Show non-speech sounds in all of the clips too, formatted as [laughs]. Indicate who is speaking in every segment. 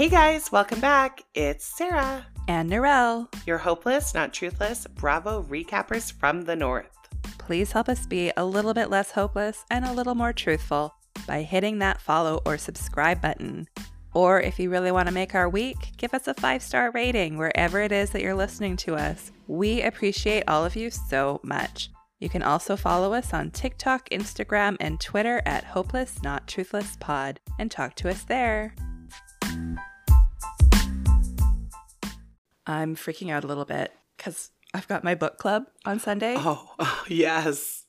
Speaker 1: Hey guys, welcome back. It's Sarah,
Speaker 2: And Narelle,
Speaker 1: your hopeless, not truthless, Bravo recappers from the North.
Speaker 2: please help us be a little bit less hopeless and a little more truthful by hitting that follow or subscribe button. Or if you really want to make our week, give us a five star rating wherever it is that you're listening to us. We appreciate all of you so much. You can also follow us on TikTok, Instagram, and Twitter at Hopeless Not Truthless Pod and talk to us there. I'm freaking out a little bit because I've got my book club on Sunday.
Speaker 1: Oh, [laughs] yes.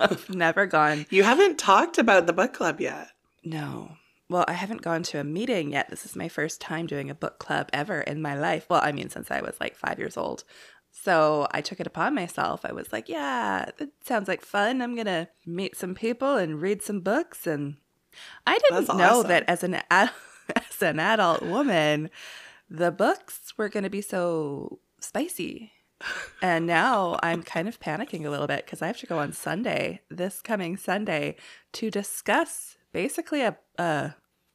Speaker 2: I've [laughs] never gone.
Speaker 1: You haven't talked about the book club yet.
Speaker 2: No. Well, I haven't gone to a meeting yet. This is my first time doing a book club ever in my life. Well, I mean, since I was like five years old. So I took it upon myself. I was like, yeah, it sounds like fun. I'm going to meet some people and read some books. And I didn't
Speaker 1: That's
Speaker 2: know
Speaker 1: awesome.
Speaker 2: that as an, ad- [laughs] as an adult woman, the books were going to be so spicy. And now I'm kind of panicking a little bit because I have to go on Sunday, this coming Sunday, to discuss basically a.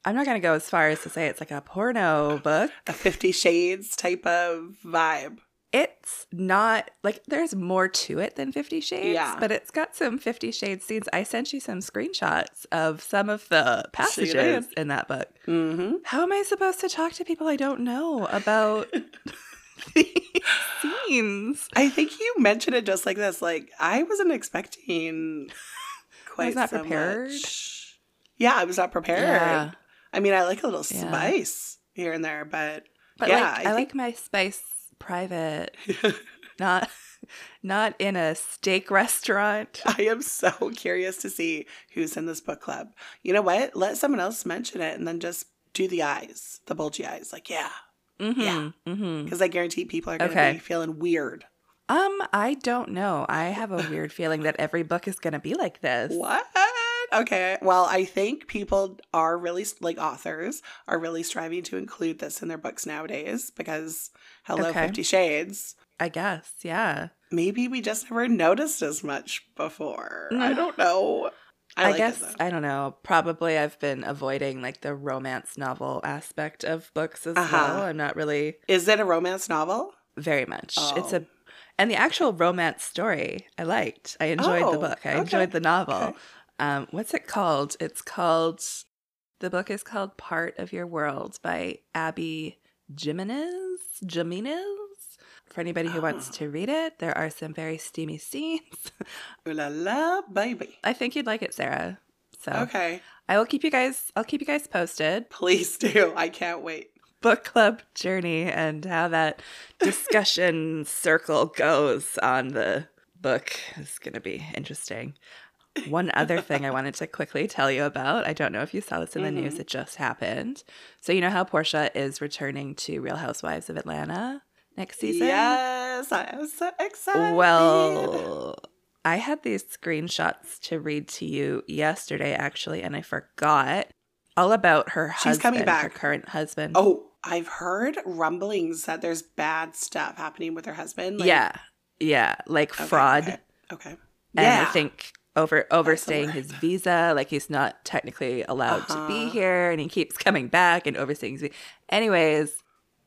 Speaker 2: I'm not going to go as far as to say it's like a porno book.
Speaker 1: A Fifty Shades type of vibe.
Speaker 2: It's not like there's more to it than Fifty Shades,
Speaker 1: Yeah.
Speaker 2: but it's got some Fifty Shades scenes. I sent you some screenshots of some of the passages in that book.
Speaker 1: Mm-hmm.
Speaker 2: How am I supposed to talk to people I don't know about [laughs] these scenes?
Speaker 1: I think you mentioned it just like this. Like I wasn't expecting [laughs] quite
Speaker 2: not
Speaker 1: so
Speaker 2: prepared?
Speaker 1: much. Yeah, I was not prepared.
Speaker 2: Yeah.
Speaker 1: I mean, I like a little
Speaker 2: Yeah.
Speaker 1: spice here and there, but,
Speaker 2: But
Speaker 1: yeah,
Speaker 2: like, I,
Speaker 1: think-
Speaker 2: like my spice private, [laughs] not not in a steak restaurant. [laughs]
Speaker 1: I am so curious to see who's in this book club. You know what? Let someone else mention it and then just do the eyes, the bulgy eyes. Like, yeah.
Speaker 2: Mm-hmm,
Speaker 1: Yeah.
Speaker 2: Mm-hmm.
Speaker 1: Because I guarantee people are going to
Speaker 2: Okay.
Speaker 1: be feeling weird.
Speaker 2: Um, I don't know. I have a weird feeling that every book is going to be like this.
Speaker 1: What? Okay. Well, I think people are really, like authors, are really striving to include this in their books nowadays because, hello,
Speaker 2: Okay.
Speaker 1: Fifty Shades.
Speaker 2: I guess, yeah.
Speaker 1: Maybe we just never noticed as much before. I
Speaker 2: Mm.
Speaker 1: don't know. I,
Speaker 2: I,
Speaker 1: like
Speaker 2: guess
Speaker 1: it.
Speaker 2: I don't know. Probably I've been avoiding like the romance novel aspect of books as
Speaker 1: Uh-huh.
Speaker 2: well. I'm not really
Speaker 1: Is it a romance novel?
Speaker 2: very much. It's
Speaker 1: Oh.
Speaker 2: a and the actual romance story I liked. I enjoyed
Speaker 1: Oh,
Speaker 2: the book. I
Speaker 1: okay.
Speaker 2: enjoyed the novel.
Speaker 1: Okay.
Speaker 2: Um, what's it called? It's called the book is called Part of Your World by Abby Jimenez. Jimenez. For anybody who wants
Speaker 1: Oh.
Speaker 2: to read it, there are some very steamy scenes.
Speaker 1: Ooh la la, baby.
Speaker 2: I think you'd like it, Sarah. So
Speaker 1: Okay.
Speaker 2: I will keep you guys. I'll keep you guys posted.
Speaker 1: Please do. I can't wait.
Speaker 2: Book club journey and how that discussion [laughs] circle goes on the book is going to be interesting. One other thing I wanted to quickly tell you about. I don't know if you saw this in the news.
Speaker 1: Mhm.
Speaker 2: It just happened. So you know how Porsha is returning to Real Housewives of Atlanta next season.
Speaker 1: Yes, I am so excited.
Speaker 2: Well, I had these screenshots to read to you yesterday, actually, and I forgot all about her
Speaker 1: She's
Speaker 2: husband,
Speaker 1: coming
Speaker 2: her current husband.
Speaker 1: oh, I've heard rumblings that there's bad stuff happening with her husband. like-
Speaker 2: yeah, yeah, like
Speaker 1: Okay,
Speaker 2: fraud,
Speaker 1: Okay. okay.
Speaker 2: and
Speaker 1: yeah.
Speaker 2: I think over overstaying his visa. Like he's not technically allowed to be
Speaker 1: Uh-huh.
Speaker 2: here, and he keeps coming back and overstaying. His, vi- anyways,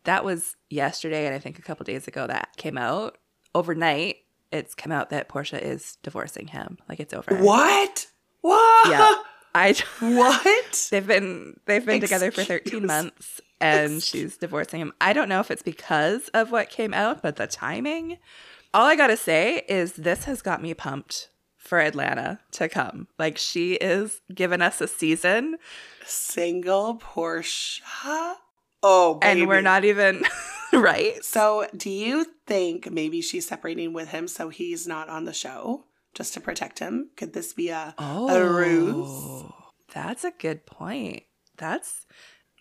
Speaker 2: that was yesterday, and I think a couple days ago that came out overnight. It's come out that Porsha is divorcing him. Like it's over.
Speaker 1: What? What?
Speaker 2: Yeah. I [laughs] [laughs]
Speaker 1: What?
Speaker 2: they've been they've been together for 13 months and
Speaker 1: Excuse-
Speaker 2: she's divorcing him. I don't know if it's because of what came out, but the timing. All I got to say is this has got me pumped for Atlanta to come. Like she is giving us a season
Speaker 1: Single Porsha. Oh, baby.
Speaker 2: and we're not even [laughs] right.
Speaker 1: So, do you think maybe she's separating with him so he's not on the show just to protect him? Could this be a
Speaker 2: Oh,
Speaker 1: ruse?
Speaker 2: That's a good point. That's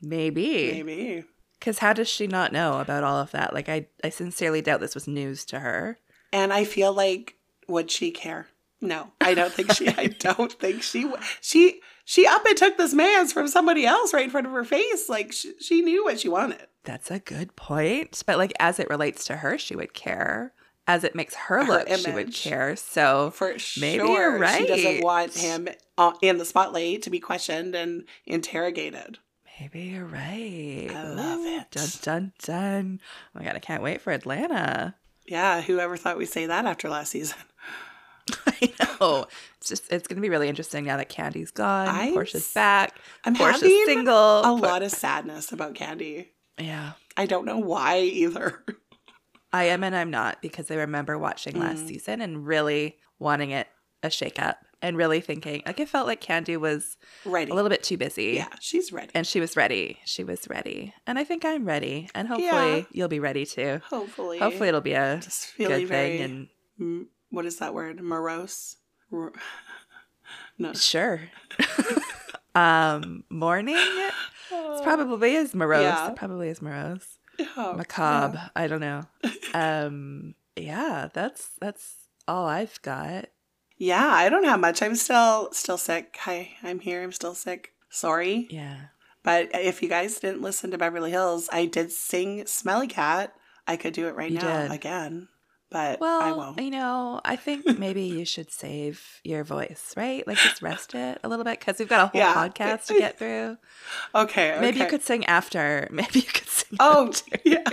Speaker 2: maybe.
Speaker 1: maybe?
Speaker 2: Because how does she not know about all of that? Like, I, I sincerely doubt this was news to her.
Speaker 1: And I feel like would she care? No, I don't think she. I don't think she. She she up and took this man's from somebody else right in front of her face. Like she, she knew what she wanted.
Speaker 2: That's a good point. But like as it relates to her, she would care. As it makes her,
Speaker 1: Her
Speaker 2: look, she would care. So
Speaker 1: For
Speaker 2: Maybe
Speaker 1: sure,
Speaker 2: you're
Speaker 1: she doesn't
Speaker 2: right.
Speaker 1: want him uh, in the spotlight to be questioned and interrogated.
Speaker 2: Maybe you're right.
Speaker 1: I love it.
Speaker 2: Dun dun dun. Oh my god, I can't wait for Atlanta.
Speaker 1: Yeah, whoever thought we'd say that after last season? [laughs]
Speaker 2: I know. It's just it's gonna be really interesting now that Candy's gone.
Speaker 1: I'm Porsha's
Speaker 2: back.
Speaker 1: I'm
Speaker 2: Porsha's
Speaker 1: having
Speaker 2: single.
Speaker 1: a
Speaker 2: Por-
Speaker 1: lot of sadness about Candy.
Speaker 2: Yeah.
Speaker 1: I don't know why either.
Speaker 2: I am and I'm not because I remember watching last
Speaker 1: Mm.
Speaker 2: season and really wanting it a shake up and really thinking like it felt like Candy was
Speaker 1: Ready.
Speaker 2: a little bit too busy.
Speaker 1: Yeah, she's ready.
Speaker 2: And she was ready. She was ready. And I think I'm ready. And hopefully
Speaker 1: Yeah.
Speaker 2: you'll be ready too.
Speaker 1: Hopefully.
Speaker 2: Hopefully it'll be a
Speaker 1: just
Speaker 2: good thing and
Speaker 1: what is that word? Morose. Ro- [laughs] no.
Speaker 2: sure. [laughs] um morning it's probably is morose.
Speaker 1: Yeah.
Speaker 2: It probably is morose.
Speaker 1: Oh,
Speaker 2: Macabre. I don't know. [laughs] Um yeah, that's that's all I've got.
Speaker 1: Yeah, I don't have much. I'm still still sick. Hi, I'm here. I'm still sick. Sorry.
Speaker 2: Yeah.
Speaker 1: But if you guys didn't listen to Beverly Hills, I did sing Smelly Cat. I could do it right
Speaker 2: You
Speaker 1: now
Speaker 2: did.
Speaker 1: again. But well, I
Speaker 2: Well,
Speaker 1: won't.
Speaker 2: you know, I think maybe you should save your voice, right? Like just rest it a little bit because we've got a [laughs] whole
Speaker 1: Yeah.
Speaker 2: podcast to [laughs] get through.
Speaker 1: Okay, okay.
Speaker 2: Maybe you could sing after. [laughs] Maybe you could sing.
Speaker 1: Oh,
Speaker 2: after.
Speaker 1: yeah.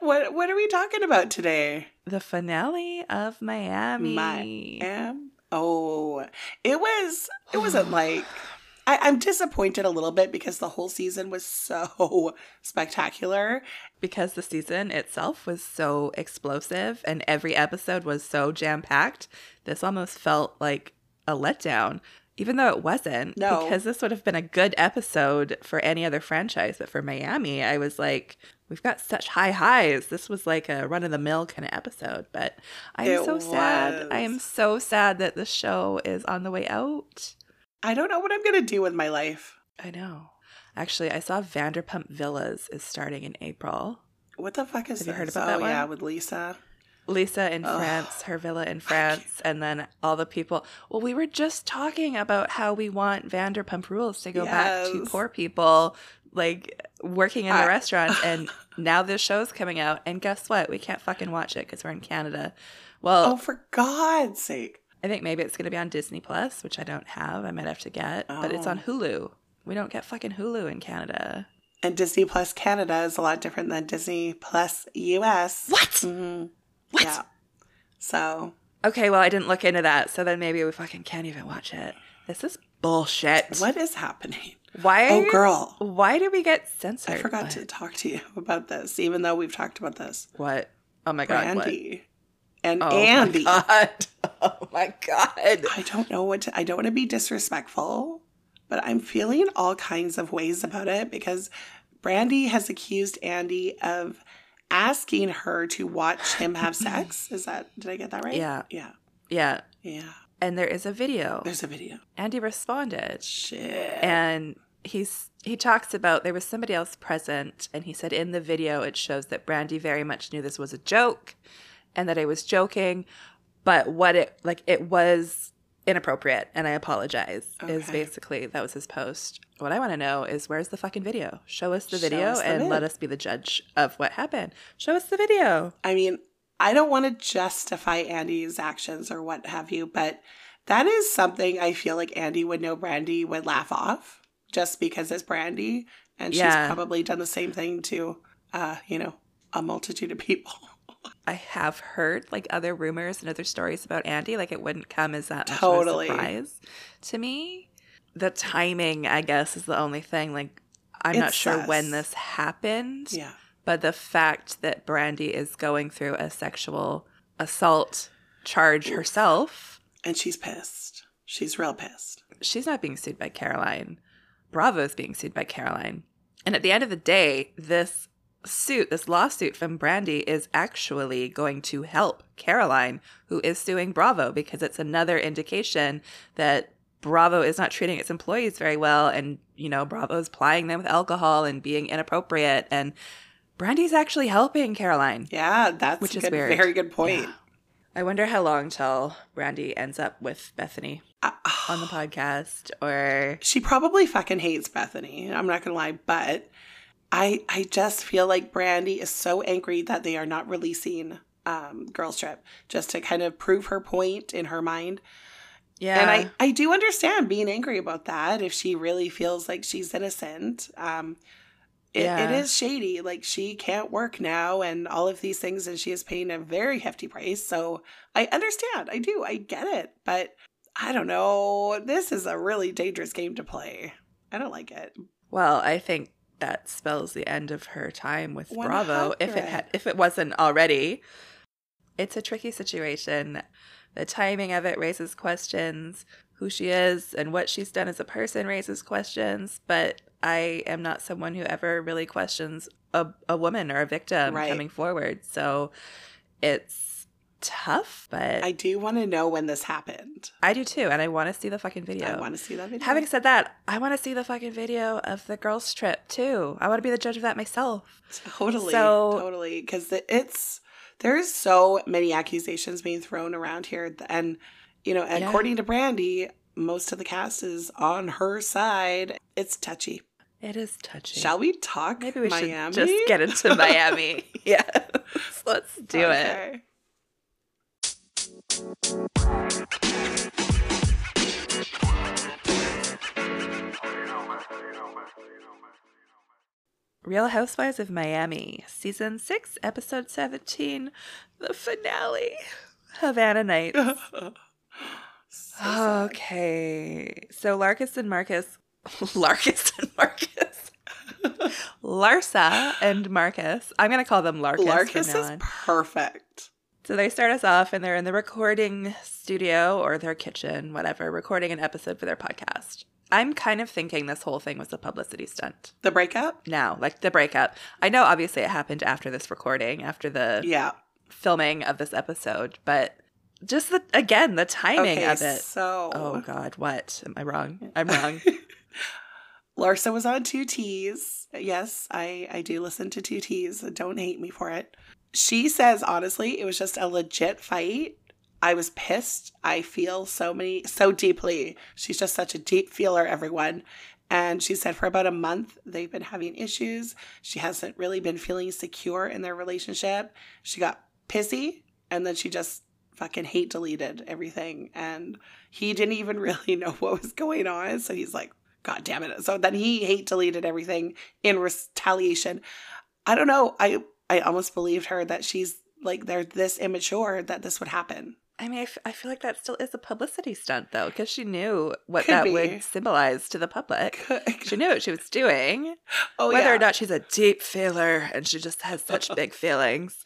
Speaker 1: what what are we talking about today?
Speaker 2: the finale of Miami.
Speaker 1: My am. Oh, it was. It wasn't like. [sighs] [sighs] [sighs] I, I'm disappointed a little bit because the whole season was so [laughs] spectacular.
Speaker 2: because the season itself was so explosive and every episode was so jam packed. This almost felt like a letdown, even though it wasn't.
Speaker 1: No.
Speaker 2: because this would have been a good episode for any other franchise, but for Miami, I was like, we've got such high highs. This was like a run of the mill kind of episode, but I am
Speaker 1: It
Speaker 2: so sad. I am so sad that the show is on the way out.
Speaker 1: I don't know what I'm gonna do with my life.
Speaker 2: I know. Actually, I saw Vanderpump Villas is starting in April.
Speaker 1: What the fuck is
Speaker 2: Have you
Speaker 1: this?
Speaker 2: heard about
Speaker 1: oh
Speaker 2: that
Speaker 1: yeah, with Lisa.
Speaker 2: Lisa in
Speaker 1: Ugh.
Speaker 2: France, her villa in France, and then all the people. Well, we were just talking about how we want Vanderpump Rules to go back to poor people, like working in the
Speaker 1: I- [laughs]
Speaker 2: restaurants. And now this show's coming out, and guess what? We can't fucking watch it because we're in Canada. Well,
Speaker 1: Oh, for God's sake!
Speaker 2: I think maybe it's going to be on Disney Plus, which I don't have. I might have to get, but it's on
Speaker 1: Oh.
Speaker 2: Hulu. We don't get fucking Hulu in Canada.
Speaker 1: And Disney Plus Canada is a lot different than Disney Plus US.
Speaker 2: What?
Speaker 1: hmm
Speaker 2: What?
Speaker 1: Yeah. So
Speaker 2: Okay, well, I didn't look into that, so then maybe we fucking can't even watch it. This is bullshit.
Speaker 1: what is happening?
Speaker 2: Why?
Speaker 1: Oh, girl.
Speaker 2: Why do we get censored?
Speaker 1: I forgot
Speaker 2: What?
Speaker 1: to talk to you [laughs] about this, even though we've talked about this.
Speaker 2: What? Oh my god!
Speaker 1: Brandi and
Speaker 2: Oh
Speaker 1: Andy.
Speaker 2: my [laughs] god! Oh my god!
Speaker 1: I don't know what to, I don't want to be disrespectful, but I'm feeling all kinds of ways about it because Brandi has accused Andy of asking her to watch him have [laughs] sex. Is that did I get that right?
Speaker 2: Yeah.
Speaker 1: Yeah.
Speaker 2: Yeah,
Speaker 1: Yeah.
Speaker 2: and there is a video.
Speaker 1: There's a video.
Speaker 2: Andy responded,
Speaker 1: Shit.
Speaker 2: and he's he talks about there was somebody else present, and he said in the video it shows that Brandi very much knew this was a joke, and that I was joking, but what it like it was inappropriate, and I apologize. Is basically that was his post. What I want to know is where's the fucking video? Show us the
Speaker 1: Show
Speaker 2: video
Speaker 1: us the
Speaker 2: and
Speaker 1: vid.
Speaker 2: let us be the judge of what happened. Show us the video.
Speaker 1: I mean, I don't want to justify Andy's actions or what have you, but that is something I feel like Andy would know Brandi would laugh off just because it's Brandi. And
Speaker 2: Yeah.
Speaker 1: she's probably done the same thing to, uh, you know, a multitude of people.
Speaker 2: I have heard like other rumors and other stories about Andy. Like it wouldn't come as that much of a surprise to me. The timing, I guess, is the only thing. Like I'm not sure when this happened,
Speaker 1: Yeah.
Speaker 2: but the fact that Brandi is going through a sexual assault charge herself,
Speaker 1: And she's pissed. She's real pissed.
Speaker 2: she's not being sued by Caroline. Bravo's being sued by Caroline. And at the end of the day, this suit, this lawsuit from Brandi is actually going to help Caroline, who is suing Bravo, because it's another indication that Bravo is not treating its employees very well. And, you know, Bravo is plying them with alcohol and being inappropriate. And Brandi's actually helping Caroline.
Speaker 1: Yeah, that's
Speaker 2: Which
Speaker 1: a
Speaker 2: is
Speaker 1: good,
Speaker 2: weird.
Speaker 1: very good point.
Speaker 2: Yeah. I wonder how long till Brandi ends up with Bethany
Speaker 1: Uh,
Speaker 2: on the [sighs] podcast or.
Speaker 1: she probably fucking hates Bethany. I'm not gonna lie, but I I just feel like Brandi is so angry that they are not releasing um Girls Trip just to kind of prove her point in her mind.
Speaker 2: Yeah.
Speaker 1: And I, I do understand being angry about that if she really feels like she's innocent. Um, it,
Speaker 2: Yeah.
Speaker 1: it is shady. Like she can't work now and all of these things, and she is paying a very hefty price. So I understand. I do. I get it. But I don't know. This is a really dangerous game to play. I don't like it.
Speaker 2: Well, I think that spells the end of her time with Bravo if it had if it wasn't already. It's a tricky situation. The timing of it raises questions. Who she is and what she's done as a person raises questions, but I am not someone who ever really questions a, a woman or a victim
Speaker 1: Right.
Speaker 2: coming forward. So it's tough, but
Speaker 1: I do want to know when this happened.
Speaker 2: I do too, and I want to see the fucking video.
Speaker 1: I want to see that video.
Speaker 2: Having said that, I want to see the fucking video of the girls' trip too. I want to be the judge of that myself.
Speaker 1: Totally.
Speaker 2: So-
Speaker 1: totally. Because it's there's so many accusations being thrown around here, and you know,
Speaker 2: Yeah.
Speaker 1: according to Brandi, most of the cast is on her side. It's touchy.
Speaker 2: It is touchy.
Speaker 1: Shall we talk
Speaker 2: Maybe we
Speaker 1: Miami?
Speaker 2: should just get into [laughs] Miami. yeah, [laughs] let's do it. Real Housewives of Miami, season six, episode seventeen, the finale. Havana Nights. [laughs]
Speaker 1: So. [laughs]
Speaker 2: Okay, so Larkus and Marcus, [laughs] Larkus and Marcus, Larsa and Marcus. I'm gonna call them Larkus.
Speaker 1: Larkus is
Speaker 2: on.
Speaker 1: perfect.
Speaker 2: So they start us off and they're in the recording studio or their kitchen, whatever, recording an episode for their podcast. I'm kind of thinking this whole thing was a publicity stunt.
Speaker 1: The breakup?
Speaker 2: Now, like the breakup. I know obviously it happened after this recording, after the
Speaker 1: Yeah.
Speaker 2: filming of this episode, but just the again, the timing
Speaker 1: Okay,
Speaker 2: of it.
Speaker 1: so
Speaker 2: Oh god, what? Am I wrong? [laughs] I'm wrong.
Speaker 1: Larsa was on two T's. Yes, I, I do listen to two T's. Don't hate me for it. She says, honestly, it was just a legit fight. I was pissed. I feel so many, so deeply. She's just such a deep feeler, everyone. And she said for about a month, they've been having issues. She hasn't really been feeling secure in their relationship. She got pissy and then she just fucking hate deleted everything. And he didn't even [laughs] really know what was going on. So he's like, God damn it. So then he hate deleted everything in retaliation. I don't know. I I almost believed her that she's like they're this immature that this would happen.
Speaker 2: I mean, I, f- I feel like that still is a publicity stunt though, because she knew what
Speaker 1: Could
Speaker 2: that
Speaker 1: be.
Speaker 2: would symbolize to the public. She knew what she was doing.
Speaker 1: oh
Speaker 2: whether
Speaker 1: yeah.
Speaker 2: or not she's a deep feeler and she just has such [laughs] big feelings.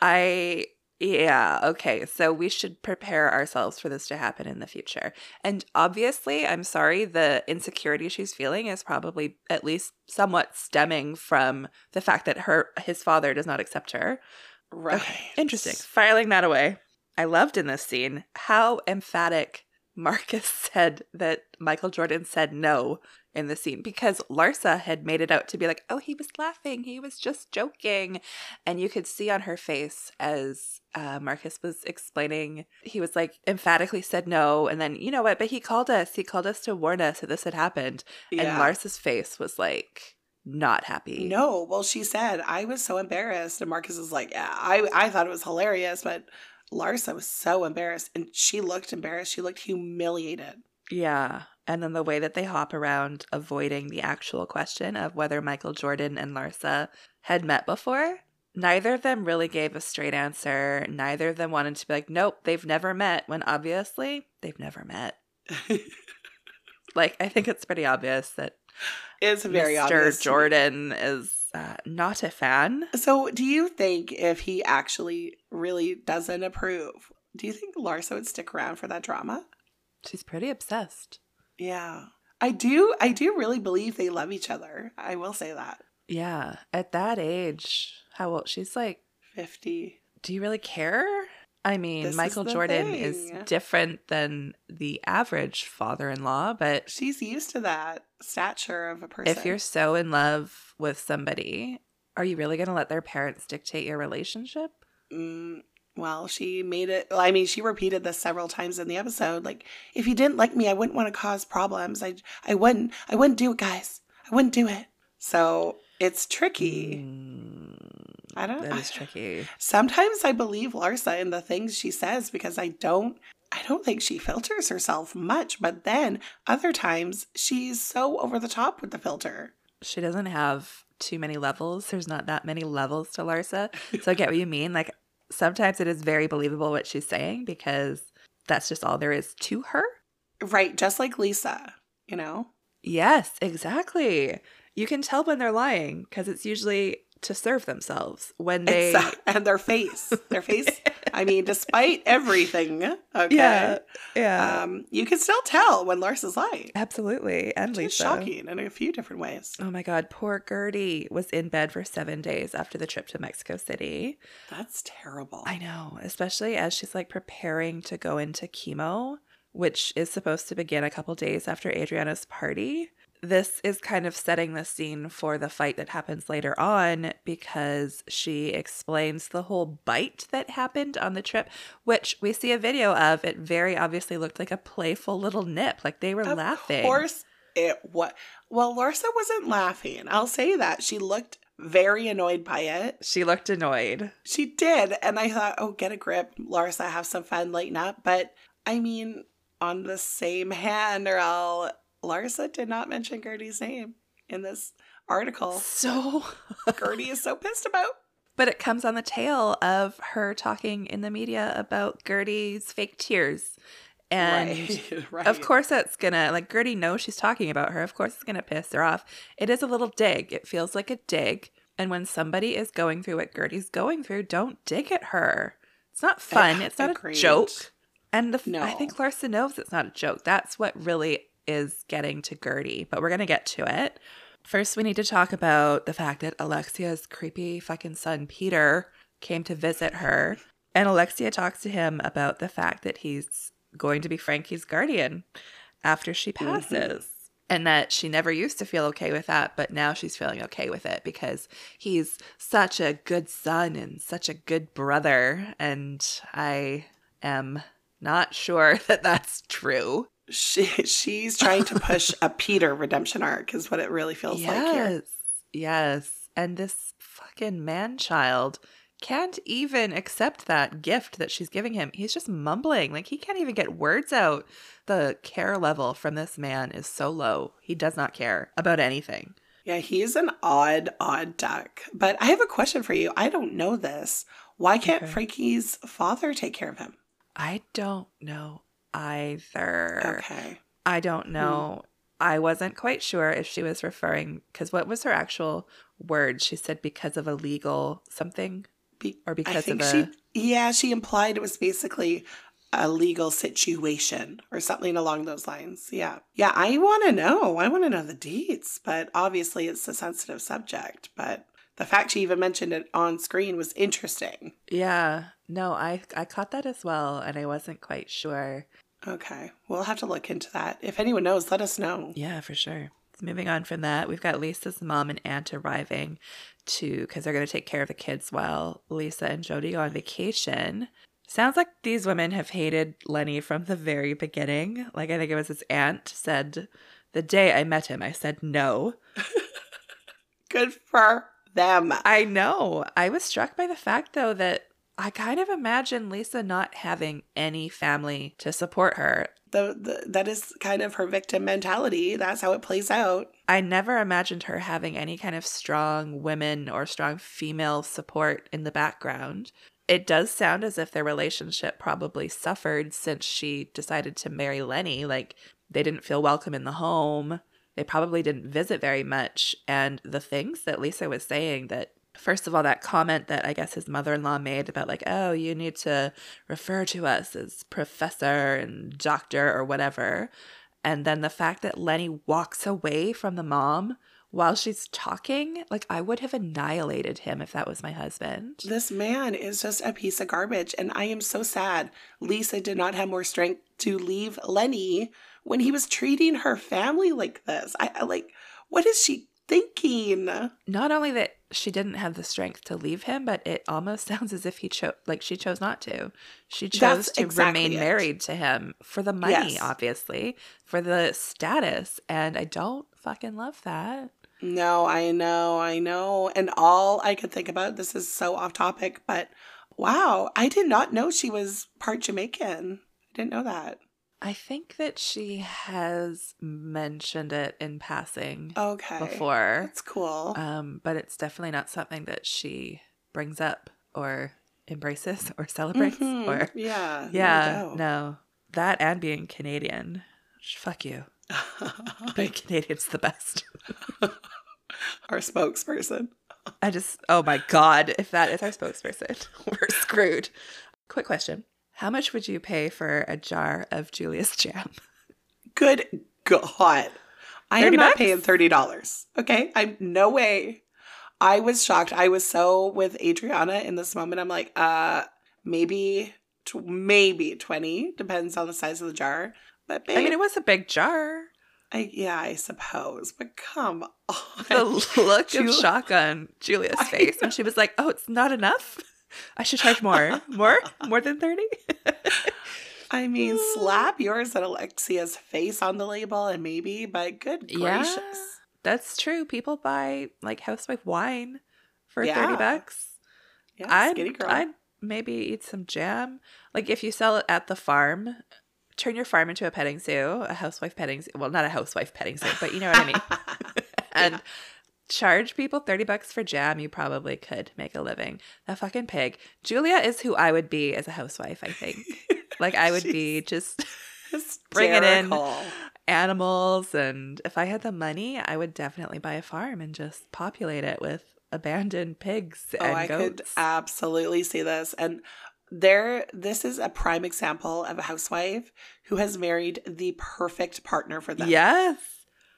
Speaker 2: I yeah, okay. So we should prepare ourselves for this to happen in the future. And obviously, I'm sorry, the insecurity she's feeling is probably at least somewhat stemming from the fact that her his father does not accept her.
Speaker 1: right.
Speaker 2: Interesting. Filing that away. I loved in this scene how emphatic Marcus said that Michael Jordan said no in the scene because Larsa had made it out to be like, oh, he was laughing. He was just joking. And you could see on her face as uh, Marcus was explaining, he was like emphatically said no. And then, you know what? But he called us. He called us to warn us that this had happened. And Larsa's face was like, not happy.
Speaker 1: No, well, she said I was so embarrassed, and Marcus is like, yeah, I I thought it was hilarious, but Larsa was so embarrassed, and she looked embarrassed. She looked humiliated.
Speaker 2: Yeah. And then the way that they hop around avoiding the actual question of whether Michael Jordan and Larsa had met before. Neither of them really gave a straight answer. Neither of them wanted to be like, nope, they've never met, when obviously they've never met. [laughs] Like, I think it's pretty obvious that
Speaker 1: it's very
Speaker 2: Mr.
Speaker 1: obvious.
Speaker 2: Jordan is uh, not a fan.
Speaker 1: So, do you think if he actually really doesn't approve, do you think Larsa would stick around for that drama?
Speaker 2: She's pretty obsessed.
Speaker 1: Yeah. I do I do really believe they love each other. I will say that.
Speaker 2: Yeah. At that age, how old? She's like
Speaker 1: 50.
Speaker 2: do you really care? I mean,
Speaker 1: This
Speaker 2: Michael
Speaker 1: the
Speaker 2: Jordan
Speaker 1: thing.
Speaker 2: is different than the average father in law, but
Speaker 1: She's used to that stature of a person.
Speaker 2: if you're so in love with somebody, are you really going to let their parents dictate your relationship?
Speaker 1: Mm, well, she made it. I mean, she repeated this several times in the episode. Like, if you didn't like me, I wouldn't want to cause problems. I, I wouldn't. I wouldn't do it, guys. I wouldn't do it. So it's tricky.
Speaker 2: Mm,
Speaker 1: I don't.
Speaker 2: that is tricky.
Speaker 1: Sometimes I believe Larsa in the things she says because I don't. I don't think she filters herself much, but then other times she's so over the top with the filter.
Speaker 2: She doesn't have too many levels. There's not that many levels to Larsa. So I get what you mean. Like sometimes it is very believable what she's saying because that's just all there is to her.
Speaker 1: Right, just like Lisa, you know?
Speaker 2: Yes, exactly. You can tell when they're lying because it's usually to serve themselves when they [laughs]
Speaker 1: and their face. Their face. I mean, [laughs] despite everything, okay.
Speaker 2: Yeah, yeah.
Speaker 1: Um, you can still tell when Lars is lying.
Speaker 2: Absolutely. And
Speaker 1: Which is
Speaker 2: Lisa.
Speaker 1: shocking in a few different ways.
Speaker 2: Oh my God, poor Guerdy was in bed for seven days after the trip to Mexico City.
Speaker 1: That's terrible.
Speaker 2: I know, especially as she's like preparing to go into chemo, which is supposed to begin a couple days after Adriana's party. This is kind of setting the scene for the fight that happens later on because she explains the whole bite that happened on the trip, which we see a video of. It very obviously looked like a playful little nip, like they were
Speaker 1: Of
Speaker 2: laughing.
Speaker 1: Of course it was. well Larsa wasn't laughing. I'll say that. She looked very annoyed by it.
Speaker 2: She looked annoyed.
Speaker 1: She did. And I thought, oh, get a grip, Larsa, have some fun, lighten up. But I mean, on the same hand, or all Larsa did not mention Guerdy's name in this article.
Speaker 2: So [laughs]
Speaker 1: Guerdy is so pissed about.
Speaker 2: But it comes on the tail of her talking in the media about Guerdy's fake tears. And
Speaker 1: right, [laughs] right.
Speaker 2: of course, that's gonna, like, Guerdy knows she's talking about her. Of course, it's gonna piss her off. It is a little dig. It feels like a dig. And when somebody is going through what Guerdy's going through, don't dig at her. It's not fun. It's not
Speaker 1: Agreed.
Speaker 2: a joke. And the,
Speaker 1: No.
Speaker 2: I think Larsa knows it's not a joke. That's what really is getting to Guerdy. But we're gonna get to it. First, we need to talk about the fact that Alexia's creepy fucking son, Peter, came to visit her. And Alexia talks to him about the fact that he's going to be Frankie's guardian after she mm-hmm. passes. And that she never used to feel okay with that, but now she's feeling okay with it because he's such a good son and such a good brother. And I am not sure [laughs] that that's true.
Speaker 1: She, she's trying to push a [laughs] Peter redemption arc, is what it really feels like here.
Speaker 2: Yes. Yes. And this fucking man child can't even accept that gift that she's giving him. He's just mumbling. Like he can't even get words out. The care level from this man is so low. He does not care about anything.
Speaker 1: Yeah, he's an odd, odd duck. But I have a question for you. I don't know this. Why can't
Speaker 2: Okay.
Speaker 1: Frankie's father take care of him?
Speaker 2: I don't know either.
Speaker 1: Okay.
Speaker 2: I don't hmm. know. I wasn't quite sure if she was referring because what was her actual word? She said because of a legal something.
Speaker 1: Be-
Speaker 2: Or because
Speaker 1: I
Speaker 2: of a-
Speaker 1: she, yeah, she implied it was basically a legal situation or something along those lines. Yeah. Yeah, I want to know. I want to know the deets, but obviously it's a sensitive subject. But the fact she even mentioned it on screen was interesting.
Speaker 2: Yeah. No, I I caught that as well, and I wasn't quite sure.
Speaker 1: Okay. We'll have to look into that. If anyone knows, let us know.
Speaker 2: Yeah, for sure. Moving on from that, we've got Lisa's mom and aunt arriving to because they're going to take care of the kids while Lisa and Jody go on vacation. Sounds like these women have hated Lenny from the very beginning. Like I think it was his aunt said, the day I met him, I said no. [laughs]
Speaker 1: Good for them.
Speaker 2: I know. I was struck by the fact though that I kind of imagine Lisa not having any family to support her.
Speaker 1: The, the, that is kind of her victim mentality. That's how it plays out.
Speaker 2: I never imagined her having any kind of strong women or strong female support in the background. It does sound as if their relationship probably suffered since she decided to marry Lenny. Like, they didn't feel welcome in the home. They probably didn't visit very much. And the things that Lisa was saying that First of all, that comment that I guess his mother in law made about, like, oh, you need to refer to us as professor and doctor or whatever. And then the fact that Lenny walks away from the mom while she's talking, like, I would have annihilated him if that was my husband.
Speaker 1: This man is just a piece of garbage, and I am so sad Lisa did not have more strength to leave Lenny when he was treating her family like this. I, I like, what is she thinking?
Speaker 2: Not only that she didn't have the strength to leave him, but it almost [laughs] sounds as if he chose, like, she chose not to. She chose
Speaker 1: That's
Speaker 2: to
Speaker 1: exactly
Speaker 2: remain
Speaker 1: it.
Speaker 2: married to him for the money,
Speaker 1: Yes.
Speaker 2: obviously, for the status. And I don't fucking love that.
Speaker 1: No, I know, I know. And all I could think about, this is so off topic, but wow, I did not know she was part Jamaican. I didn't know that.
Speaker 2: I think that she has mentioned it in passing
Speaker 1: Okay.
Speaker 2: before.
Speaker 1: That's cool.
Speaker 2: Um, but it's definitely not something that she brings up or embraces or celebrates
Speaker 1: Mhm.
Speaker 2: or
Speaker 1: yeah.
Speaker 2: yeah,
Speaker 1: no
Speaker 2: no. That and being Canadian. Fuck you. [laughs] Being Canadian's the best. [laughs]
Speaker 1: Our spokesperson.
Speaker 2: I just oh my god, if that is our spokesperson, [laughs] we're screwed. Quick question. How much would you pay for a jar of Julia's [laughs] jam?
Speaker 1: Good God. I am not
Speaker 2: bucks?
Speaker 1: paying thirty dollars. Okay. I'm no way. I was shocked. I was so with Adriana in this moment. I'm like, uh, maybe, tw- maybe twenty depends on the size of the jar. But babe,
Speaker 2: I mean, it was a big jar.
Speaker 1: I, yeah, I suppose. But come on,
Speaker 2: The look [laughs]
Speaker 1: Ju-
Speaker 2: of shock on Julia's face when she was like, "Oh, it's not enough. [laughs] I should charge more, more, more than 30? [laughs]
Speaker 1: I mean, slap yours and Alexia's face on the label, and maybe. But good
Speaker 2: Yeah.
Speaker 1: gracious,
Speaker 2: That's true. People buy like housewife wine for
Speaker 1: Yeah.
Speaker 2: 30 bucks.
Speaker 1: yeah,
Speaker 2: I'd. I'd maybe eat some jam. Like if you sell it at the farm, turn your farm into a petting zoo, a housewife petting zoo. Well, not a housewife petting zoo, but you know what I mean. [laughs] and charge people 30 bucks for jam, you probably could make a living. A fucking pig. Julia is who I would be as a housewife, I think. [laughs] Like I would be [laughs] just bringing in. Animals and if I had the money, I would definitely buy a farm and just populate it with abandoned pigs
Speaker 1: Oh,
Speaker 2: and
Speaker 1: I could
Speaker 2: goats.
Speaker 1: absolutely see this. And there, this is a prime example of a housewife who has married the perfect partner for them.
Speaker 2: yes.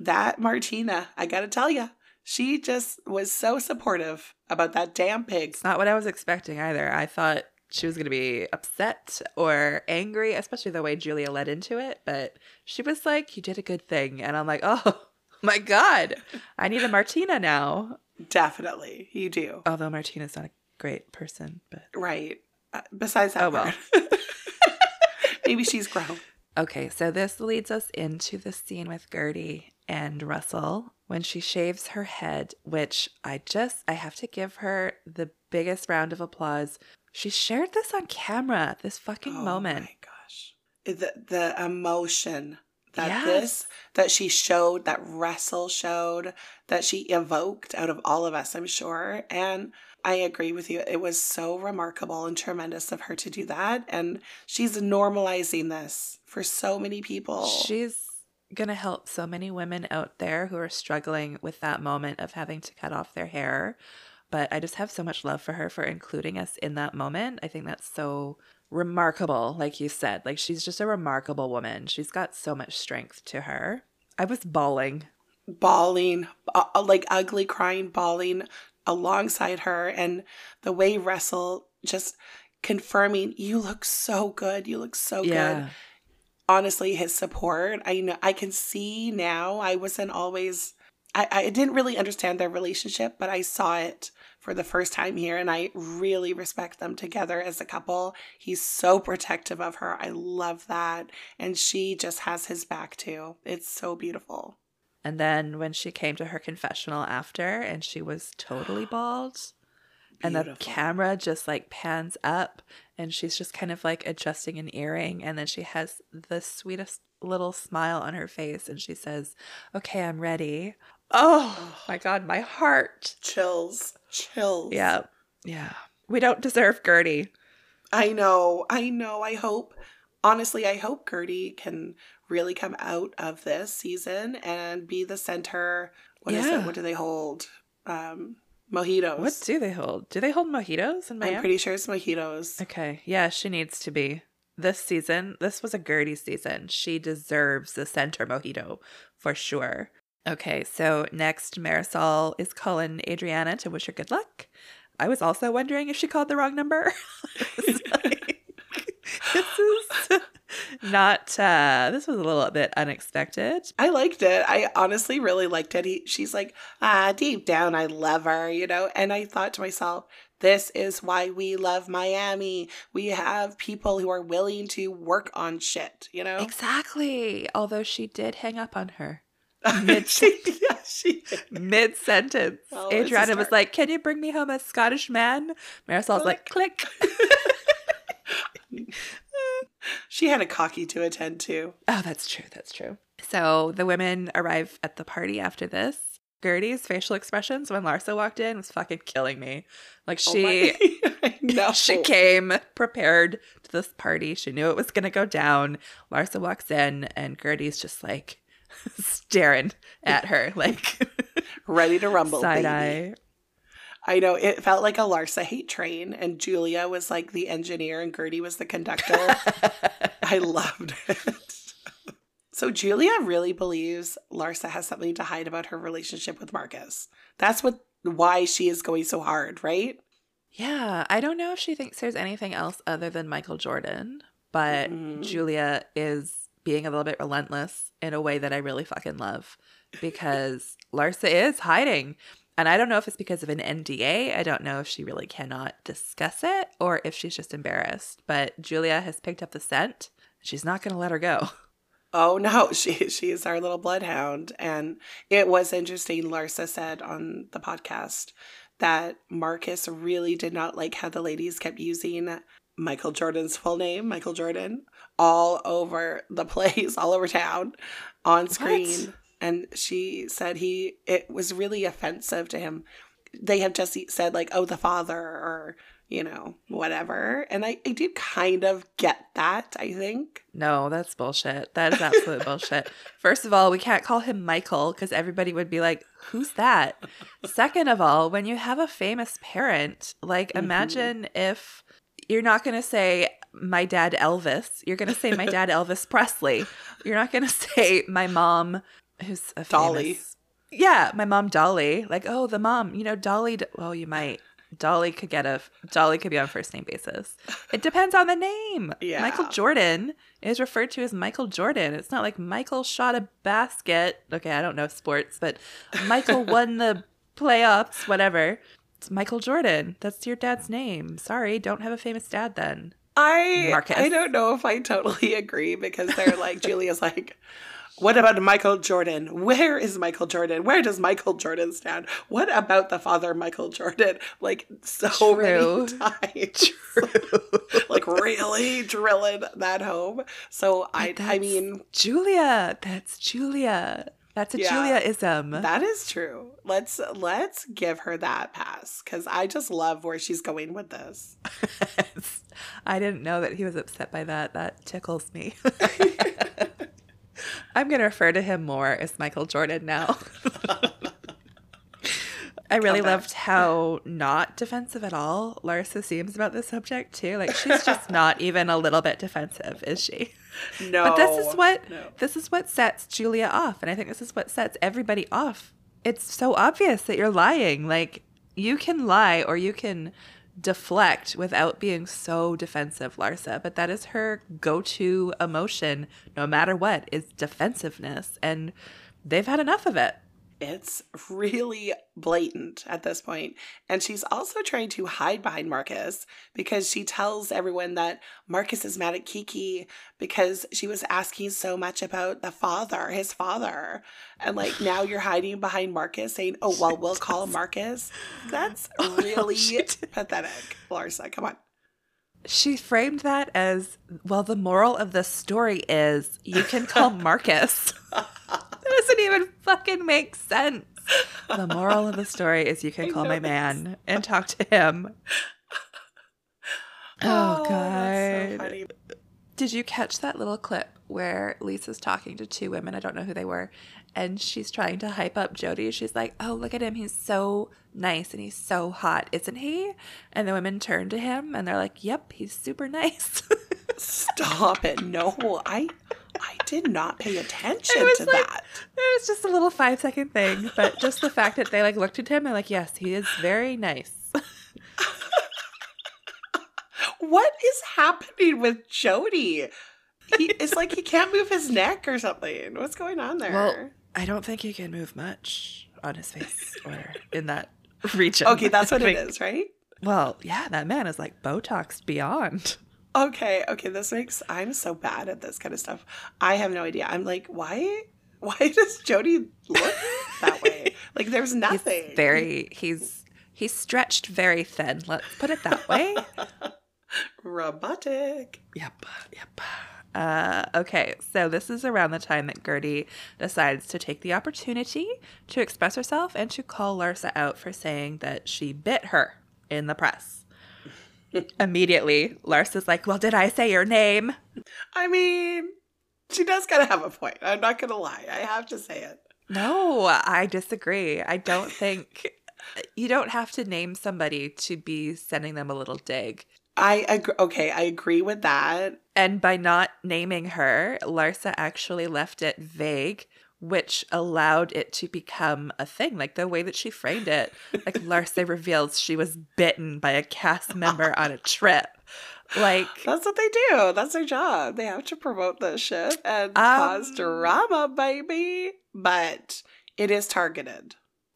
Speaker 1: That Martina, I gotta tell you, she just was so supportive about that damn pig.
Speaker 2: It's not what I was expecting either. I thought she was going to be upset or angry, especially the way Julia led into it. But she was like, You did a good thing. And I'm like, Oh [laughs] my God, I need a Martina now.
Speaker 1: Definitely, you do.
Speaker 2: Although Martina's not a great person, but
Speaker 1: Right. Uh, besides that
Speaker 2: Oh, well. [laughs]
Speaker 1: Maybe she's grown. [laughs]
Speaker 2: Okay, so this leads us into the scene with Guerdy and Russell when she shaves her head, which I just I have to give her the biggest round of applause. She shared this on camera, this fucking
Speaker 1: oh
Speaker 2: moment. Oh moment.
Speaker 1: my gosh. The the emotion that
Speaker 2: Yes.
Speaker 1: this that she showed, that Russell showed, that she evoked out of all of us, I'm sure. And I agree with you. It was so remarkable and tremendous of her to do that. And she's normalizing this for so many people.
Speaker 2: She's going to help so many women out there who are struggling with that moment of having to cut off their hair. But I just have so much love for her for including us in that moment. I think that's so remarkable, like you said. Like, she's just a remarkable woman. She's got so much strength to her. I was bawling.
Speaker 1: bawling, uh, like ugly crying, bawling alongside her. And the way Russell just confirming, you look so good. You look so good. Honestly his support. I know i can see now i wasn't always I, I didn't really understand their relationship but i saw it for the first time here and i really respect them together as a couple. He's so protective of her. I love that. And she just has his back too. It's so beautiful.
Speaker 2: And then when she came to her confessional after and she was totally [gasps] bald, and the camera just like pans up and she's just kind of like adjusting an earring and then she has the sweetest little smile on her face and she says, "Okay, I'm ready." Oh, my god, my heart.
Speaker 1: chills chills
Speaker 2: Yeah. Yeah. We don't deserve Guerdy.
Speaker 1: I know, I know. I hope, honestly, I hope Guerdy can really come out of this season and be the center. What is
Speaker 2: Yeah.
Speaker 1: it? What do they hold? Um, mojitos.
Speaker 2: What do they hold? Do they hold mojitos in Miami?
Speaker 1: I'm pretty sure it's mojitos.
Speaker 2: Okay. Yeah, she needs to be. This season, this was a Guerdy season. She deserves the center mojito for sure. Okay, so next, Marisol is calling Adriana to wish her good luck. I was also wondering if she called the wrong number. [laughs] Like, [laughs] this is not, uh, this was a little bit unexpected.
Speaker 1: I liked it. I honestly really liked it. He, she's like, ah, deep down, I love her, you know? And I thought to myself, this is why we love Miami. We have people who are willing to work on shit, you know?
Speaker 2: Exactly. Although she did hang up on her. [laughs] Mid-
Speaker 1: she, yeah, she
Speaker 2: mid sentence.
Speaker 1: A
Speaker 2: Adriana was like, Can you bring me home a Scottish man? Marisol's like, Click. [laughs] [laughs]
Speaker 1: She had a cocky to attend to.
Speaker 2: Oh, that's true. That's true. So the women arrive at the party after this. Guerdy's facial expressions when Larsa walked in was fucking killing me. Like
Speaker 1: Oh
Speaker 2: she [laughs]
Speaker 1: no. [laughs]
Speaker 2: she came prepared to this party. She knew it was going to go down. Larsa walks in, and Guerdy's just like [laughs] staring at her, like
Speaker 1: ready to rumble.
Speaker 2: side
Speaker 1: baby.
Speaker 2: eye.
Speaker 1: I know it felt like a Larsa hate train, and Julia was like the engineer, and Guerdy was the conductor. [laughs] I loved it. So Julia really believes Larsa has something to hide about her relationship with Marcus. That's what why she is going so hard, right?
Speaker 2: Yeah, I don't know if she thinks there's anything else other than Michael Jordan, but
Speaker 1: Mhm.
Speaker 2: Julia is being a little bit relentless in a way that I really fucking love because Larsa is hiding. And I don't know if it's because of an NDA. I don't know if she really cannot discuss it or if she's just embarrassed. But Julia has picked up the scent. She's not going to let her go. [laughs]
Speaker 1: Oh no, [laughs] she she is our little bloodhound. And it was interesting, Larsa said on the podcast that Marcus really did not like how the ladies kept using Michael Jordan's full name, Michael Jordan, all over the [laughs] place, all over town, on screen. And she said he it was really offensive to him. They have just said like, oh, the father or you know, whatever. And I, I do kind of get that, I think.
Speaker 2: No, that's bullshit. That is absolute [laughs] bullshit. First of all, we can't call him Michael because everybody would be like, who's that? Second of all, when you have a famous parent, like
Speaker 1: Mhm.
Speaker 2: imagine if you're not going to say my dad Elvis, you're going to say my dad Elvis Presley. You're not going [laughs] to say my mom, who's a
Speaker 1: Dolly.
Speaker 2: famous- Yeah, my mom Dolly. Like, oh, the mom, you know, Dolly. Well, you might. Dolly could get a Dolly could be on first name basis. It depends on the name. [laughs]
Speaker 1: Yeah.
Speaker 2: Michael Jordan is referred to as Michael Jordan. It's not like Michael shot a basket. Okay, I don't know sports, but Michael [laughs] won the playoffs, whatever. It's Michael Jordan. That's your dad's name. Sorry, don't have a famous dad then.
Speaker 1: I
Speaker 2: Marcus.
Speaker 1: I don't know if I totally [laughs] agree because they're like Julia's like, what about Michael Jordan? Where is Michael Jordan? Where does Michael Jordan stand? What about the father Michael Jordan? Like so
Speaker 2: True.
Speaker 1: many [laughs] times. like really drilling that home. So I I mean
Speaker 2: Julia. That's Julia. That's a
Speaker 1: Yeah.
Speaker 2: Julia-ism.
Speaker 1: that is true. Let's let's give her that pass because I just love where she's going with this. [laughs]
Speaker 2: I didn't know that he was upset by that. That tickles me. [laughs] I'm going to refer to him more as Michael Jordan now. [laughs] I really
Speaker 1: Come back.
Speaker 2: loved how not defensive at all Larsa seems about this subject, too. Like, she's just [laughs] not even a little bit defensive, is she?
Speaker 1: No,
Speaker 2: But this is what
Speaker 1: no.
Speaker 2: this is what sets Julia off, and I think this is what sets everybody off. It's so obvious that you're lying. Like you can lie or you can deflect without being so defensive, Larsa. But that is her go-to emotion, no matter what, is defensiveness, and they've had enough of it.
Speaker 1: It's really blatant at this point. And she's also trying to hide behind Marcus because she tells everyone that Marcus is mad at Kiki because she was asking so much about the father, his father. And like now you're hiding behind Marcus saying, oh, well, we'll [laughs] call Marcus. That's [laughs] oh, really
Speaker 2: she did.
Speaker 1: pathetic, Larsa. Come on.
Speaker 2: She framed that as well. The moral of the story is you can call [laughs] Marcus. Doesn't even fucking make sense. The moral of the story is you
Speaker 1: I
Speaker 2: can call my man and talk to him. [laughs] Oh,
Speaker 1: oh so
Speaker 2: God.
Speaker 1: funny.
Speaker 2: Did you catch that little clip where Lisa's talking to two women? I don't know who they were. And she's trying to hype up Jody. She's like, oh, look at him. He's so nice and he's so hot, isn't he? And the women turn to him and they're like, yep, he's super nice. [laughs]
Speaker 1: Stop it. No, I I did not pay [laughs] attention
Speaker 2: It was
Speaker 1: to
Speaker 2: like-
Speaker 1: that.
Speaker 2: It was just a little five second thing, but just the fact that they like looked at him and like, yes, he is very nice. [laughs]
Speaker 1: What is happening with Jody? He it's like he can't move his neck or something. What's going on there?
Speaker 2: Well, I don't think he can move much on his face or in that [laughs] region.
Speaker 1: okay, that's what it is, right?
Speaker 2: Well, yeah, that man is like Botox beyond.
Speaker 1: Okay, okay, this makes I'm so bad at this kind of stuff. I have no idea. I'm like, why [laughs] why does Jody look that way? Like there's [laughs] nothing.
Speaker 2: He's very he's he's stretched very thin. Let's put it that way. [laughs]
Speaker 1: Robotic.
Speaker 2: Yep, yep. Uh, okay, so this is around the time that Guerdy decides to take the opportunity to express herself and to call Larsa out for saying that she bit her in the press. Immediately, Larsa's like, Well, did I say your name?
Speaker 1: I mean, she does kind of have a point. I'm not going to lie. I have to say it.
Speaker 2: No, I disagree. I don't think you don't have to name somebody to be sending them a little dig.
Speaker 1: I agree. Okay, I agree with that.
Speaker 2: And by not naming her, Larsa actually left it vague, which allowed it to become a thing. Like the way that she framed it, like Larsa reveals she was bitten by a cast member on a trip. Like
Speaker 1: That's what they do. That's their job. They have to promote this shit and
Speaker 2: Um,
Speaker 1: cause drama, baby. But it is targeted.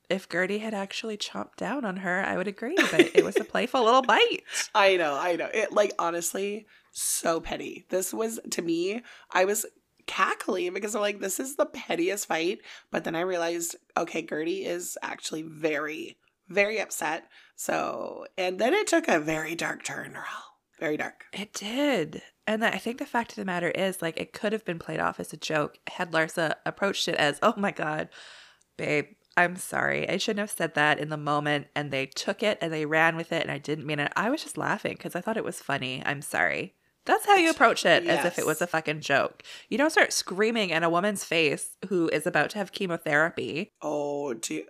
Speaker 2: if Guerdy had actually chomped down on her, I would agree, but it was a playful little bite. [laughs]
Speaker 1: I know, I know. It like honestly, so petty. This was to me, I was cackling because I'm like, this is the pettiest fight. But then I realized, okay, Guerdy is actually very, very upset. So and then it took a very dark turn, Raul. Very dark.
Speaker 2: It did. And I think the fact of the matter is, like, it could have been played off as a joke had Larsa approached it as, oh my God, babe, I'm sorry. I shouldn't have said that in the moment. And they took it and they ran with it. And I didn't mean it. I was just laughing because I thought it was funny. I'm sorry. That's how you approach it as if it was a fucking joke. You don't start screaming in a woman's face who is about to have chemotherapy.
Speaker 1: Oh, do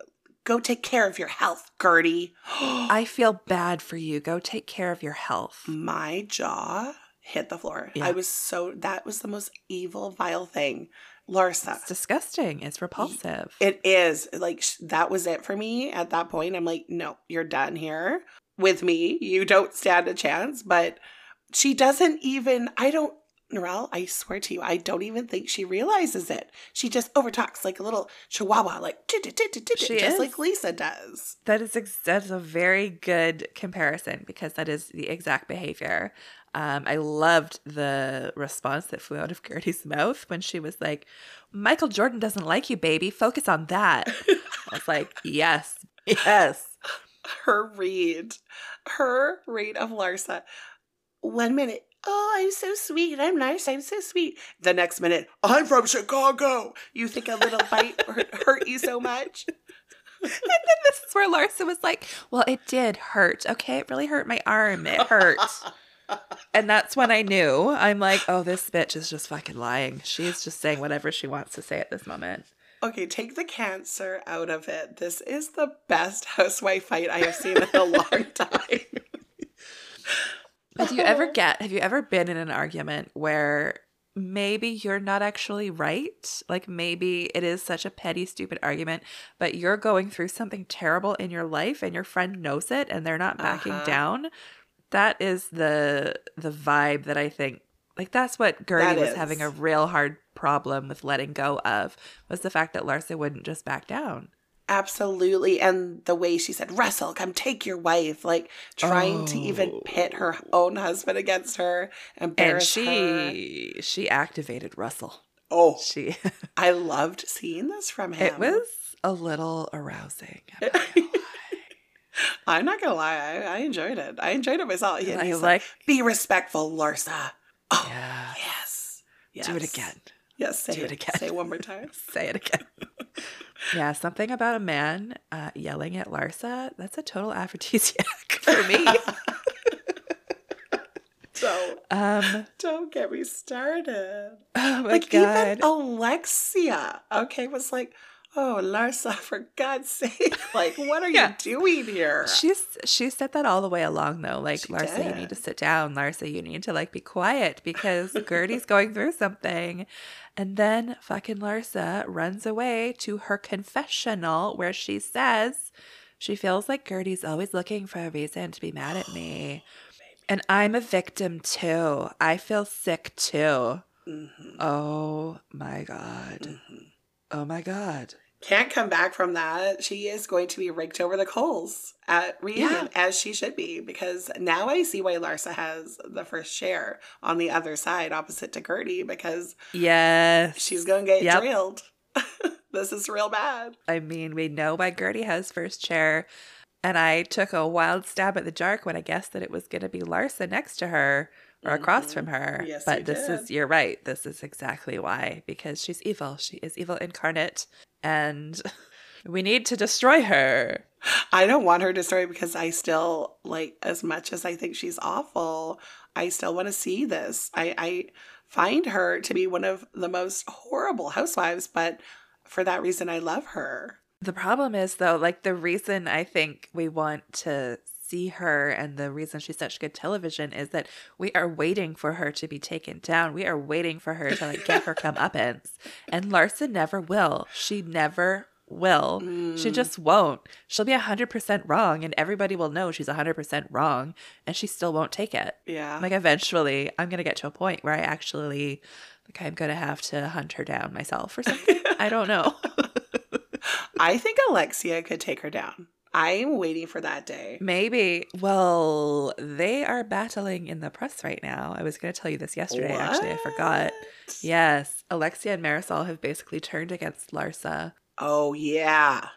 Speaker 1: go take care of your health, Guerdy. [gasps]
Speaker 2: I feel bad for you. Go take care of your health.
Speaker 1: my jaw hit the floor.
Speaker 2: Yeah.
Speaker 1: I was so that was the most evil, vile thing. Larsa.
Speaker 2: It's disgusting. It's repulsive.
Speaker 1: It is like sh- that was it for me at that point. I'm like, no, you're done here with me. You don't stand a chance. But she doesn't even. I don't. Narelle, I swear to you, I don't even think she realizes it. She just overtalks like a little chihuahua, like just
Speaker 2: is.
Speaker 1: like Lisa does.
Speaker 2: That is ex- that's a very good comparison because that is the exact behavior. Um, I loved the response that flew out of [laughs] Guerdy's mouth when she was like, "Michael Jordan doesn't like you, baby. Focus on that." [laughs] I was like, "Yes, yes."
Speaker 1: her read, her read of Larsa. One minute, oh, I'm so sweet. I'm nice. I'm so sweet. The next minute, I'm from Chicago. You think a little bite hurt, hurt you so much? [laughs]
Speaker 2: And then this is where Larsa was like, "Well, it did hurt. Okay, it really hurt my arm. It hurt." [laughs] and that's when I knew. I'm like, "Oh, this bitch is just fucking lying. She's just saying whatever she wants to say at this moment."
Speaker 1: Okay, take the cancer out of it. This is the best housewife fight I have seen in a long [laughs] time.
Speaker 2: But you ever [laughs] get, have you ever been in an argument where maybe you're not actually right? Like maybe it is such a petty, stupid argument, but you're going through something terrible in your life and your friend knows it and they're not backing
Speaker 1: Uh-huh.
Speaker 2: down? That is the the vibe that I think like that's what Guerdy
Speaker 1: That
Speaker 2: was
Speaker 1: is.
Speaker 2: having a real hard problem with letting go of was the fact that Larsa wouldn't just back down.
Speaker 1: Absolutely. And the way she said, Russell, come take your wife, like trying to even
Speaker 2: Oh.
Speaker 1: pit her oh. own husband against her,
Speaker 2: And
Speaker 1: embarrass her.
Speaker 2: she she activated Russell.
Speaker 1: Oh,
Speaker 2: She [laughs]
Speaker 1: I loved seeing this from him.
Speaker 2: It was a little arousing. [laughs]
Speaker 1: I'm not gonna lie, I, I enjoyed it. I enjoyed it myself. He-
Speaker 2: I
Speaker 1: he's like,
Speaker 2: like,
Speaker 1: be respectful, Larsa. Oh
Speaker 2: yeah.
Speaker 1: yes. yes.
Speaker 2: Do it again.
Speaker 1: Yes, say
Speaker 2: Do
Speaker 1: it
Speaker 2: again.
Speaker 1: Say it one more time. [laughs]
Speaker 2: Say it again. yeah, something about a man uh, yelling at Larsa, that's a total aphrodisiac [laughs] for me. [laughs]
Speaker 1: So
Speaker 2: um,
Speaker 1: don't get me started.
Speaker 2: oh my
Speaker 1: like
Speaker 2: God.
Speaker 1: even Alexia, okay, was like, "Oh, Larsa, [laughs] for God's sake! [laughs] Like, what are
Speaker 2: Yeah.
Speaker 1: you doing here?"
Speaker 2: She's she said that all the way along though. Like
Speaker 1: She
Speaker 2: Larsa, you need to sit down. Larsa, you need to like be quiet because Guerdy's going through something. And then fucking Larsa runs away to her confessional where she says she feels like Guerdy's always looking for a reason to be mad at me. [gasps] And I'm a victim too. I feel sick too.
Speaker 1: Mhm,
Speaker 2: Oh my God.
Speaker 1: mhm.
Speaker 2: Oh my God.
Speaker 1: Can't come back from that. She is going to be raked over the coals at reunion, as she should be, because now I see why Larsa has the first share on the other side, opposite to Guerdy, because
Speaker 2: Yes.
Speaker 1: she's going to get
Speaker 2: Yep.
Speaker 1: drilled. [laughs] this is real bad.
Speaker 2: I mean, we know why Guerdy has first chair. And I took a wild stab at the dark when I guessed that it was going to be Larsa next to her or across from her.
Speaker 1: Mm-hmm. Yes,
Speaker 2: but this
Speaker 1: did.
Speaker 2: is, you're right. This is exactly why. Because she's evil. She is evil incarnate. And [laughs] we need to destroy her.
Speaker 1: I don't want her destroyed because I still like as much as I think she's awful, I still want to see this. I, I find her to be one of the most horrible housewives, but for that reason I love her.
Speaker 2: The problem is, though, like the reason I think we want to see her and the reason she's such good television is that we are waiting for her to be taken down. We are waiting for her to like get her [laughs] comeuppance. And Larsa never will. She never will. She mm. just won't. She'll be 100% wrong and everybody will know she's 100% wrong and she still won't take it.
Speaker 1: Yeah.
Speaker 2: Like eventually I'm going to get to a point where I actually like I'm going to have to hunt her down myself or something. I don't know. [laughs]
Speaker 1: I think Alexia could take her down. I'm waiting for that day.
Speaker 2: Maybe. Well, they are battling in the press right now. I was going to tell you this yesterday. Actually, I forgot. Yes, Alexia and Marysol have basically turned against Larsa.
Speaker 1: Oh, yeah.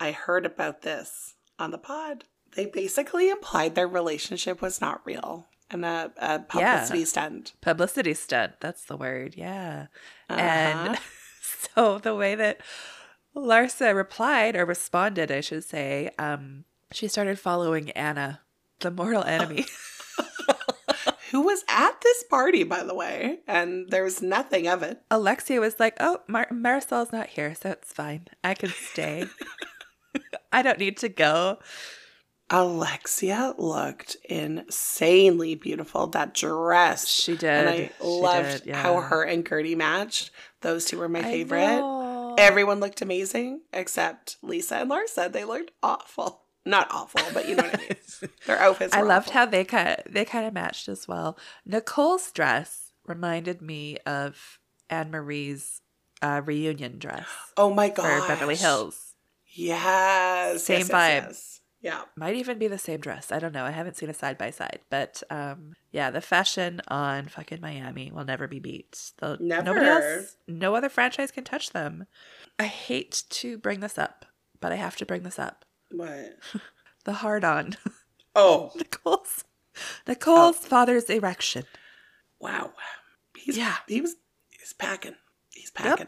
Speaker 1: I heard about this on the pod. They basically implied their relationship was not real and a, a publicity
Speaker 2: Yeah.
Speaker 1: stunt.
Speaker 2: Publicity stunt. That's the word. Yeah.
Speaker 1: Uh-huh.
Speaker 2: And [laughs] so the way that Larsa replied or responded, I should say, um, she started following Anna, the mortal enemy. [laughs]
Speaker 1: who was at this party, by the way, and there was nothing of it.
Speaker 2: Alexia was like, "Oh, Mar- Marysol's not here, so it's fine. I can stay. [laughs] I don't need to go."
Speaker 1: Alexia looked insanely beautiful. That dress.
Speaker 2: She did.
Speaker 1: And I
Speaker 2: She
Speaker 1: loved
Speaker 2: did,
Speaker 1: how her and Guerdy matched. Those two were my favorite. Everyone looked amazing except Lisa and Larsa. They looked awful. Not awful, but you know what I mean. [laughs] Their outfits.
Speaker 2: I loved
Speaker 1: awful.
Speaker 2: how they kind of, they kind of matched as well. Nicole's dress reminded me of Annemarie's uh, reunion dress
Speaker 1: Oh my
Speaker 2: for
Speaker 1: god.
Speaker 2: Beverly Hills.
Speaker 1: Yes.
Speaker 2: Same
Speaker 1: yes, yes,
Speaker 2: vibe.
Speaker 1: yes. Yeah.
Speaker 2: Might even be the same dress. I don't know. I haven't seen a side by side, but um, yeah, the fashion on fucking Miami will never be beat. The, Nobody
Speaker 1: Never.
Speaker 2: else, no other franchise can touch them. I hate to bring this up, but I have to bring this up.
Speaker 1: What? [laughs]
Speaker 2: The hard on
Speaker 1: Oh, [laughs]
Speaker 2: Nicole's Nicole's father's erection.
Speaker 1: wow. He's
Speaker 2: Yeah.
Speaker 1: He was. He's packing. He's packing.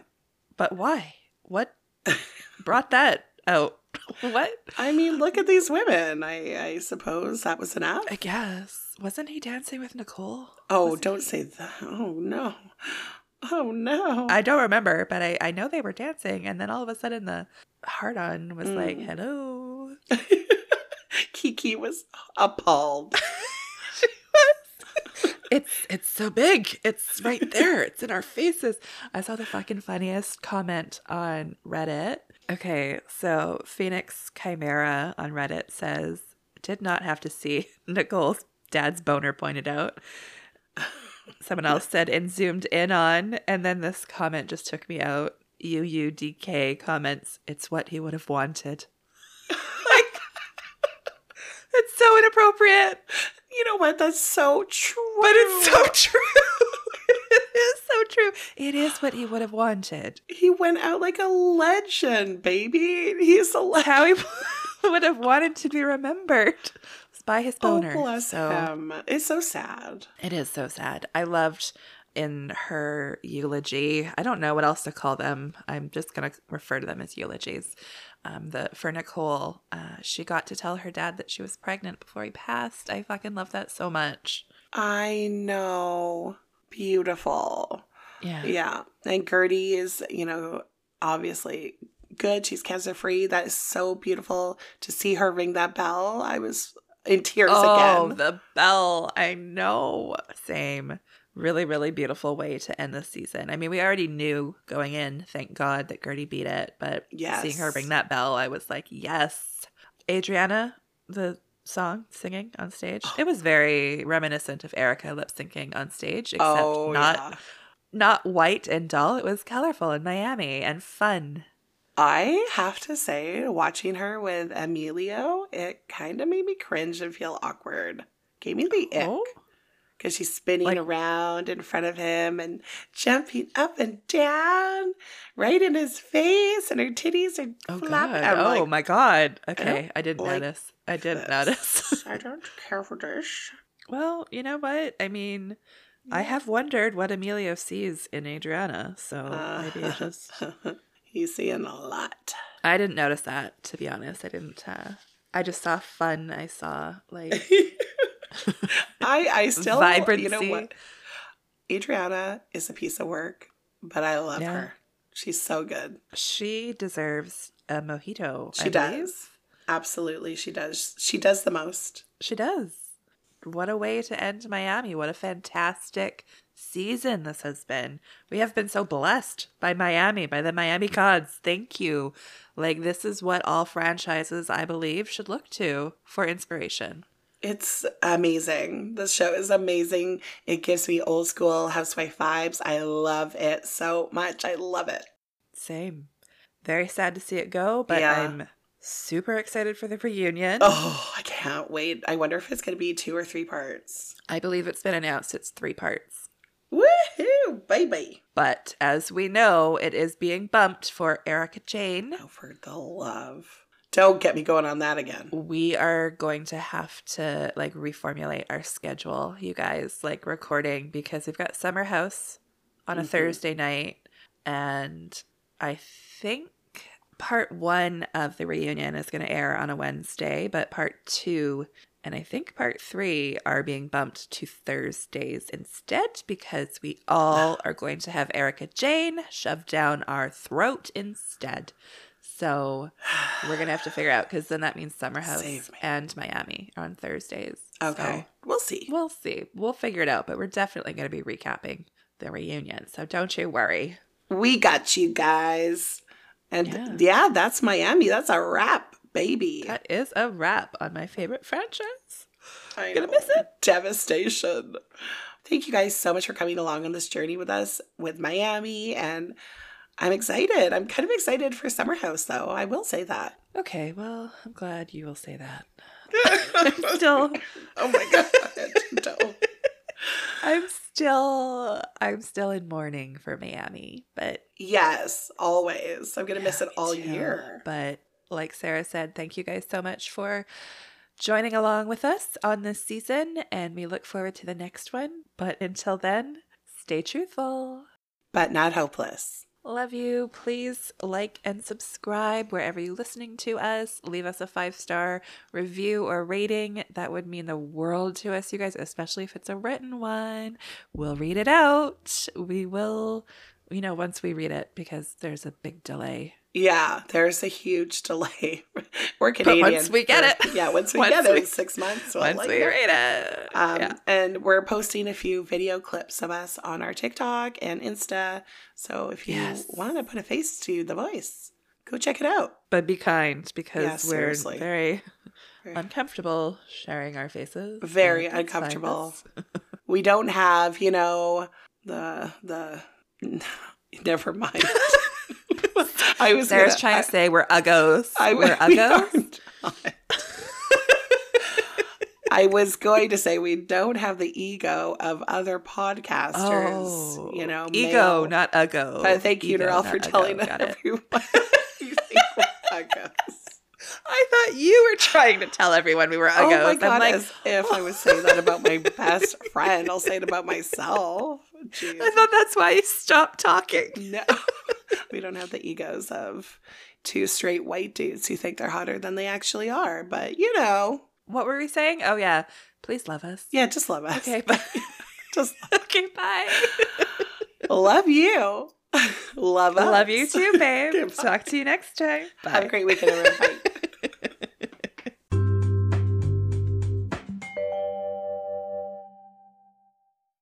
Speaker 2: But why? What [laughs] brought that out? [laughs] what?
Speaker 1: I mean, look at these women. I I suppose that was enough.
Speaker 2: I guess wasn't he dancing with Nicole?
Speaker 1: Oh,
Speaker 2: Was
Speaker 1: don't say that. Oh no. Oh no.
Speaker 2: I don't remember, but I, I know they were dancing, and then all of a sudden the hard on was like,
Speaker 1: Mm.
Speaker 2: "Hello." [laughs]
Speaker 1: Kiki was appalled. [laughs]
Speaker 2: It's it's so big. It's right there. It's in our faces. I saw the fucking funniest comment on Reddit. Okay, so Phoenix Chimera on Reddit says, "Did not have to see [laughs] Nicole's dad's boner pointed out." [laughs] Someone else said, "And zoomed in on," and then this comment just took me out. UUDK comments, "It's what he would have wanted." [laughs] like, it's so inappropriate.
Speaker 1: You know what? That's so true.
Speaker 2: But it's so true. It is so true. It is what he would have wanted.
Speaker 1: He went out like a legend, baby. He's a legend.
Speaker 2: How he [laughs] would have wanted to be remembered was by his
Speaker 1: Oh, bless
Speaker 2: so
Speaker 1: him. It's so sad.
Speaker 2: it is so sad. I loved in her eulogy. I don't know what else to call them. I'm just gonna refer to them as eulogies. Um, the for Nicole, uh, she got to tell her dad that she was pregnant before he passed. I fucking love that so much.
Speaker 1: I know. Beautiful.
Speaker 2: Yeah.
Speaker 1: Yeah. And Guerdy is, you know, obviously good. She's cancer free. That is so beautiful to see her ring that bell. I was in tears
Speaker 2: Oh,
Speaker 1: again.
Speaker 2: the bell. I know. Same. Really, really beautiful way to end the season. I mean, we already knew going in, thank God, that Guerdy beat it. But seeing her ring that bell, I was like, yes. Adriana, the song singing on stage, oh. it was very reminiscent of Erika lip syncing on stage, except
Speaker 1: oh,
Speaker 2: not
Speaker 1: yeah.
Speaker 2: not white and dull. It was colorful in Miami and fun.
Speaker 1: I have to say, watching her with Emilio, it kind of made me cringe and feel awkward. Gave me the ick.
Speaker 2: Oh,
Speaker 1: because she's spinning
Speaker 2: Like-
Speaker 1: around in front of him and jumping up and down right in his face, and her titties are
Speaker 2: Oh
Speaker 1: flapping.
Speaker 2: god. Oh
Speaker 1: like,
Speaker 2: my god. Okay, I didn't
Speaker 1: like
Speaker 2: notice. I didn't notice.
Speaker 1: I don't care for this.
Speaker 2: well, you know what? I mean, I have wondered what Emilio sees in Adriana, so
Speaker 1: Uh,
Speaker 2: maybe it's just [laughs]
Speaker 1: He's seeing a lot.
Speaker 2: I didn't notice that to be honest. I didn't uh I just saw fun. I saw like [laughs] [laughs]
Speaker 1: I I still
Speaker 2: vibrancy.
Speaker 1: You know what? Adriana is a piece of work, but I love
Speaker 2: Yeah.
Speaker 1: her. She's so good.
Speaker 2: She deserves a mojito.
Speaker 1: She
Speaker 2: I
Speaker 1: does.
Speaker 2: believe.
Speaker 1: Absolutely, she does. She does the most.
Speaker 2: She does. What a way to end Miami. What a fantastic season this has been. We have been so blessed by Miami, by the Miami Gods. Thank you. Like, this is what all franchises, I believe, should look to for inspiration.
Speaker 1: It's amazing. The show is amazing. It gives me old school housewife vibes. I love it so much. I love it.
Speaker 2: Same. Very sad to see it go, but
Speaker 1: Yeah.
Speaker 2: I'm super excited for the reunion.
Speaker 1: Oh, I can't wait. I wonder if it's going to be two or three parts.
Speaker 2: I believe it's been announced it's three parts.
Speaker 1: Woohoo, baby.
Speaker 2: But as we know, it is being bumped for Erika Jayne.
Speaker 1: Oh, for the love. Don't get me going on that again.
Speaker 2: we are going to have to like reformulate our schedule, you guys, like recording because we've got Summer House on a
Speaker 1: Mhm.
Speaker 2: Thursday night. And I think part one of the reunion is going to air on a Wednesday, but part two and I think part three are being bumped to Thursdays instead because we all [sighs] are going to have Erika Jayne shoved down our throat instead. So we're gonna have to figure out because then that means Summer House and Miami on Thursdays.
Speaker 1: Okay, we'll see.
Speaker 2: We'll see. We'll figure it out, but we're definitely gonna be recapping the reunion. So don't you worry.
Speaker 1: We got you guys. And
Speaker 2: Yeah.
Speaker 1: yeah, that's Miami. That's a wrap, baby.
Speaker 2: That is a wrap on my favorite franchise.
Speaker 1: I'm
Speaker 2: Gonna miss it.
Speaker 1: Devastation. Thank you guys so much for coming along on this journey with us with Miami. And I'm excited. I'm kind of excited for Summer House, though. I will say that.
Speaker 2: Okay, well, I'm glad you will say that. [laughs] I'm still
Speaker 1: oh my God. Don't. [laughs]
Speaker 2: I'm still I'm still in mourning for Miami, but
Speaker 1: Yes, always. I'm going to miss it all
Speaker 2: too.
Speaker 1: year.
Speaker 2: But like Sarah said, thank you guys so much for joining along with us on this season, and we look forward to the next one. But until then, stay truthful.
Speaker 1: But not hopeless.
Speaker 2: Love you. Please like and subscribe wherever you're listening to us. Leave us a five star review or rating. That would mean the world to us, you guys, especially if it's a written one. We'll read it out. We will, you know, once we read it because there's a big delay.
Speaker 1: Yeah, there's a huge delay. [laughs] We're Canadian.
Speaker 2: once we get
Speaker 1: for-
Speaker 2: it- [laughs]
Speaker 1: Yeah, once we
Speaker 2: once
Speaker 1: get it
Speaker 2: we-
Speaker 1: in six months. we'll
Speaker 2: Once
Speaker 1: let
Speaker 2: we read it.
Speaker 1: Um,
Speaker 2: yeah.
Speaker 1: And we're posting a few video clips of us on our TikTok and Insta. So if you
Speaker 2: Yes.
Speaker 1: want to put a face to the voice, go check it out.
Speaker 2: But be kind because
Speaker 1: Yeah,
Speaker 2: we're very
Speaker 1: Very-
Speaker 2: uncomfortable sharing our faces.
Speaker 1: Very
Speaker 2: So please find
Speaker 1: uncomfortable. [laughs] We don't have, you know, the the. Never mind. I was
Speaker 2: Sarah's
Speaker 1: gonna-
Speaker 2: trying
Speaker 1: I-
Speaker 2: to say we're uggos.
Speaker 1: I
Speaker 2: we're [laughs]
Speaker 1: we
Speaker 2: uggos.
Speaker 1: not. I was going to say we don't have the ego of other podcasters,
Speaker 2: Oh,
Speaker 1: you know,
Speaker 2: ego,
Speaker 1: male.
Speaker 2: not uggo.
Speaker 1: But thank you,
Speaker 2: Ego,
Speaker 1: for telling
Speaker 2: Got [laughs]
Speaker 1: everyone. you think we're uggos.
Speaker 2: I thought you were trying to tell everyone we were uggos.
Speaker 1: Oh my
Speaker 2: I'm
Speaker 1: god!
Speaker 2: like,
Speaker 1: as if I would say that about my [laughs] best friend, I'll say it about myself. Jeez.
Speaker 2: I thought that's why you stopped talking.
Speaker 1: No, [laughs] we don't have the egos of two straight white dudes who think they're hotter than they actually are. But you know,
Speaker 2: What were we saying? Oh yeah, please love us.
Speaker 1: yeah, just love us.
Speaker 2: Okay, bye. [laughs]
Speaker 1: just
Speaker 2: okay, bye.
Speaker 1: love you. love us.
Speaker 2: love you too, babe. Talk to you next time.
Speaker 1: Have a great weekend, everyone. Bye.